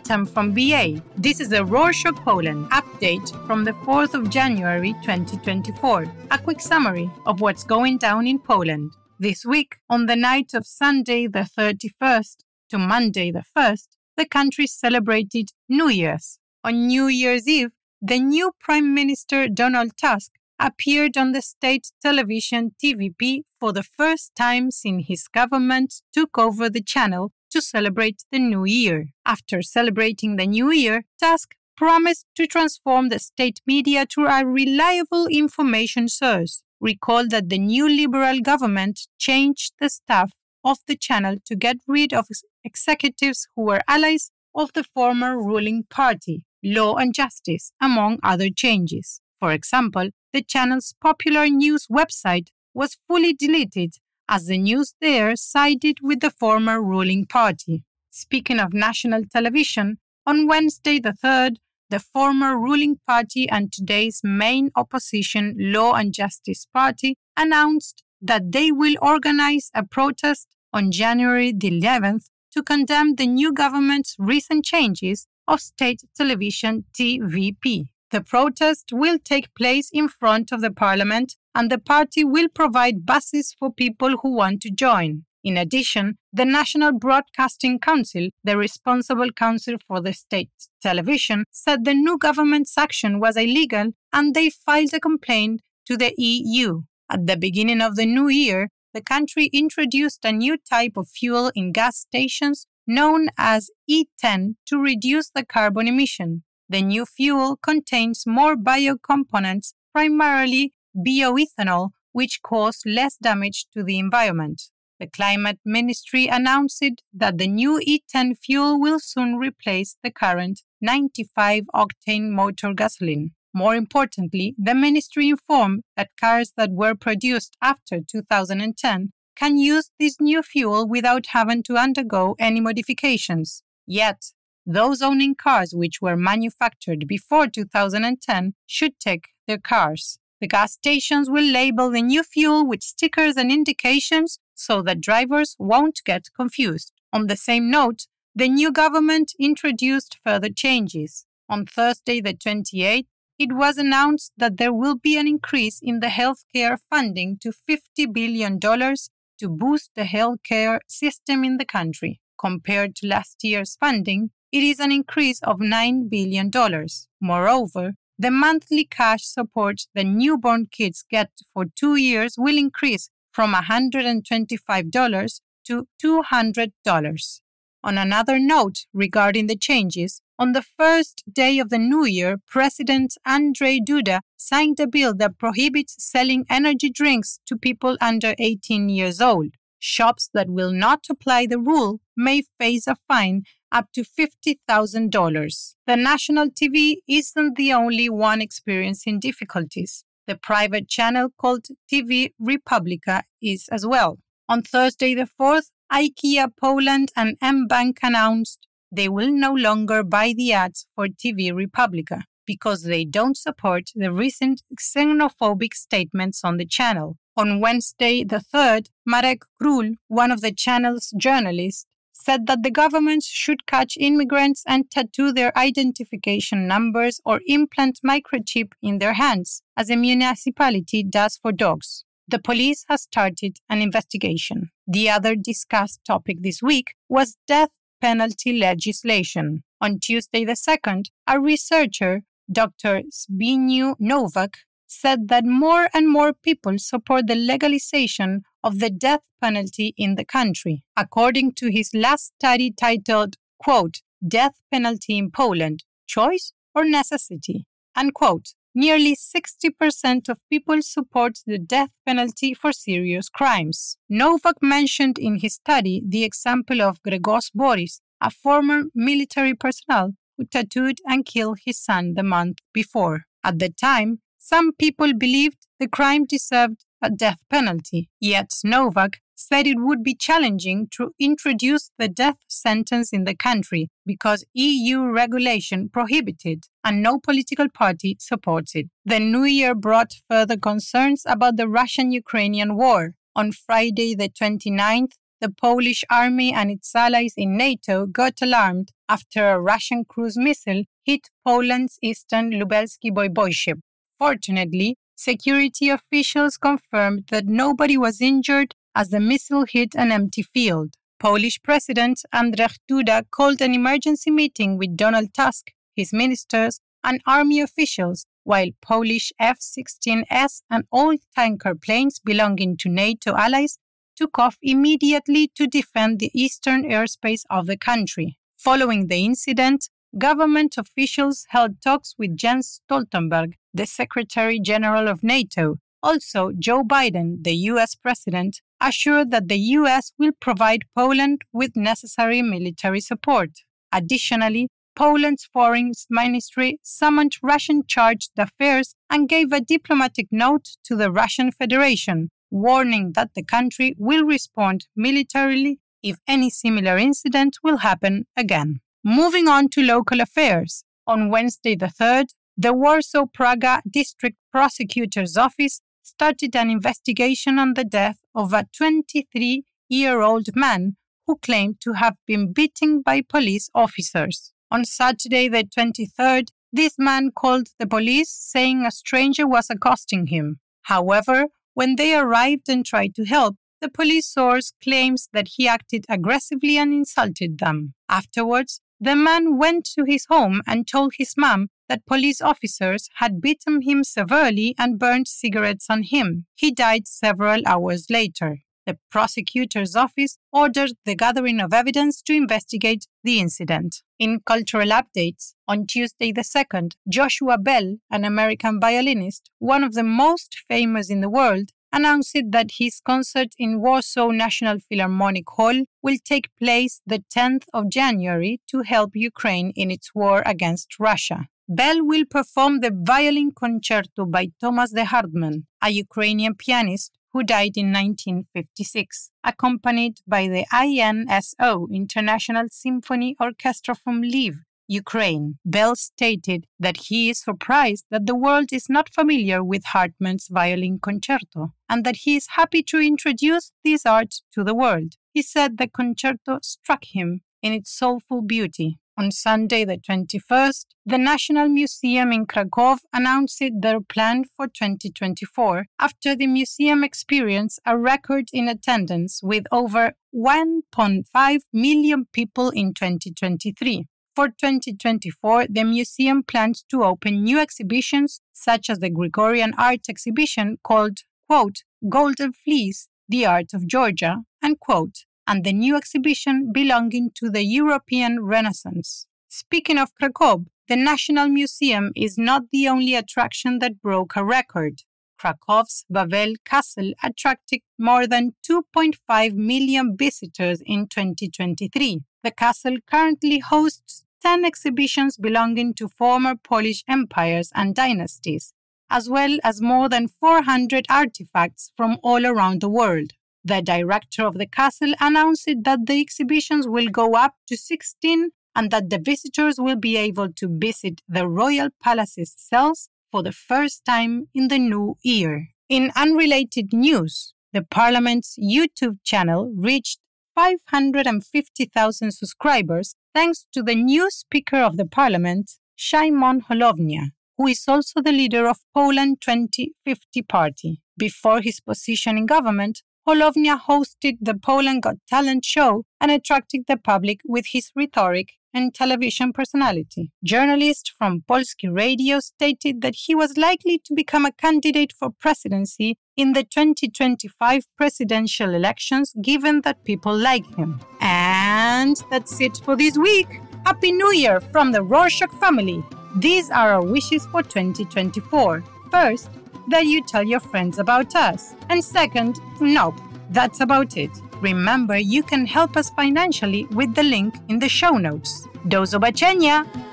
Witam from BA. This is a Rorshok Poland update from the 4th of January 2024. A quick summary of what's going down in Poland. This week, on the night of Sunday the 31st to Monday the 1st, the country celebrated New Year's. On New Year's Eve, the new Prime Minister Donald Tusk appeared on the state television TVP for the first time since his government took over the channel to celebrate the new year. After celebrating the new year, Tusk promised to transform the state media to a reliable information source. Recall that the new liberal government changed the staff of the channel to get rid of executives who were allies of the former ruling party, Law and Justice, among other changes. For example, the channel's popular news website was fully deleted as the news there sided with the former ruling party. Speaking of national television, on Wednesday the 3rd, the former ruling party and today's main opposition, Law and Justice Party, announced that they will organize a protest on January the 11th to condemn the new government's recent changes of state television TVP. The protest will take place in front of the parliament and the party will provide buses for people who want to join. In addition, the National Broadcasting Council, the responsible council for the state television, said the new government's action was illegal and they filed a complaint to the EU. At the beginning of the new year, the country introduced a new type of fuel in gas stations known as E10 to reduce the carbon emission. The new fuel contains more biocomponents, primarily bioethanol, which cause less damage to the environment. The Climate Ministry announced that the new E10 fuel will soon replace the current 95 octane motor gasoline. More importantly, the ministry informed that cars that were produced after 2010 can use this new fuel without having to undergo any modifications. Yet, those owning cars which were manufactured before 2010 should take their cars. The gas stations will label the new fuel with stickers and indications so that drivers won't get confused. On the same note, the new government introduced further changes. On Thursday, the 28th, it was announced that there will be an increase in the healthcare funding to $50 billion to boost the healthcare system in the country. Compared to last year's funding, it is an increase of $9 billion. Moreover, the monthly cash support the newborn kids get for two years will increase from $125 to $200. On another note regarding the changes, on the first day of the new year, President Andrzej Duda signed a bill that prohibits selling energy drinks to people under 18 years old. Shops that will not apply the rule may face a fine up to $50,000. The national TV isn't the only one experiencing difficulties. The private channel called TV Republika is as well. On Thursday the 4th, IKEA Poland and mBank announced they will no longer buy the ads for TV Republika because they don't support the recent xenophobic statements on the channel. On Wednesday, the 3rd, Marek Król, one of the channel's journalists, said that the government should catch immigrants and tattoo their identification numbers or implant microchip in their hands, as a municipality does for dogs. The police has started an investigation. The other discussed topic this week was death penalty legislation. On Tuesday the 2nd, a researcher, Dr. Zbigniew Nowak, said that more and more people support the legalization of the death penalty in the country. According to his last study titled, quote, Death Penalty in Poland, Choice or Necessity, unquote, nearly 60% of people support the death penalty for serious crimes. Nowak mentioned in his study the example of Grzegorz Borys, a former military personnel who tattooed and killed his son the month before. At the time, some people believed the crime deserved a death penalty. Yet Nowak said it would be challenging to introduce the death sentence in the country because EU regulation prohibited and no political party supports it. The new year brought further concerns about the Russian Ukrainian war. On Friday, the 29th, the Polish army and its allies in NATO got alarmed after a Russian cruise missile hit Poland's eastern Lubelski Voivodeship. Fortunately, security officials confirmed that nobody was injured as the missile hit an empty field. Polish President Andrzej Duda called an emergency meeting with Donald Tusk, his ministers, and army officials, while Polish F 16S and all tanker planes belonging to NATO allies took off immediately to defend the eastern airspace of the country. Following the incident, government officials held talks with Jens Stoltenberg, the Secretary General of NATO. Also, Joe Biden, the US President, assured that the US will provide Poland with necessary military support. Additionally, Poland's foreign ministry summoned Russian chargé d'affaires and gave a diplomatic note to the Russian Federation, warning that the country will respond militarily if any similar incident will happen again. Moving on to local affairs. On Wednesday the 3rd, the Warsaw Praga District Prosecutor's Office started an investigation on the death of a 23 year old man who claimed to have been beaten by police officers. On Saturday, the 23rd, this man called the police saying a stranger was accosting him. However, when they arrived and tried to help, the police source claims that he acted aggressively and insulted them. Afterwards, the man went to his home and told his mom that police officers had beaten him severely and burned cigarettes on him. He died several hours later. The prosecutor's office ordered the gathering of evidence to investigate the incident. In cultural updates, on Tuesday the 2nd, Joshua Bell, an American violinist, one of the most famous in the world, announced that his concert in Warsaw National Philharmonic Hall will take place the 10th of January to help Ukraine in its war against Russia. Bell will perform the violin concerto by Thomas de Hartmann, a Ukrainian pianist who died in 1956, accompanied by the INSO International Symphony Orchestra from Lviv, Ukraine. Bell stated that he is surprised that the world is not familiar with Hartmann's violin concerto and that he is happy to introduce this art to the world. He said the concerto struck him in its soulful beauty. On Sunday, the 21st, the National Museum in Krakow announced their plan for 2024 after the museum experienced a record in attendance with over 1.5 million people in 2023. For 2024, the museum plans to open new exhibitions such as the Gregorian art exhibition called, quote, Golden Fleece, the Art of Georgia, unquote, and the new exhibition belonging to the European Renaissance. Speaking of Krakow, the National Museum is not the only attraction that broke a record. Krakow's Wawel Castle attracted more than 2.5 million visitors in 2023. The castle currently hosts 10 exhibitions belonging to former Polish empires and dynasties, as well as more than 400 artifacts from all around the world. The director of the castle announced that the exhibitions will go up to 16 and that the visitors will be able to visit the royal palace's cells for the first time in the new year. In unrelated news, the parliament's YouTube channel reached 550,000 subscribers thanks to the new Speaker of the Parliament, Szymon Hołownia, who is also the leader of Poland 2050 party. Before his position in government, Hołownia hosted the Poland Got Talent show and attracted the public with his rhetoric and television personality. Journalist from Polski Radio stated that he was likely to become a candidate for presidency in the 2025 presidential elections given that people like him. And that's it for this week. Happy New Year from the Rorshok family. These are our wishes for 2024. First, that you tell your friends about us. And second, nope, that's about it. Remember, you can help us financially with the link in the show notes. Do zobaczenia!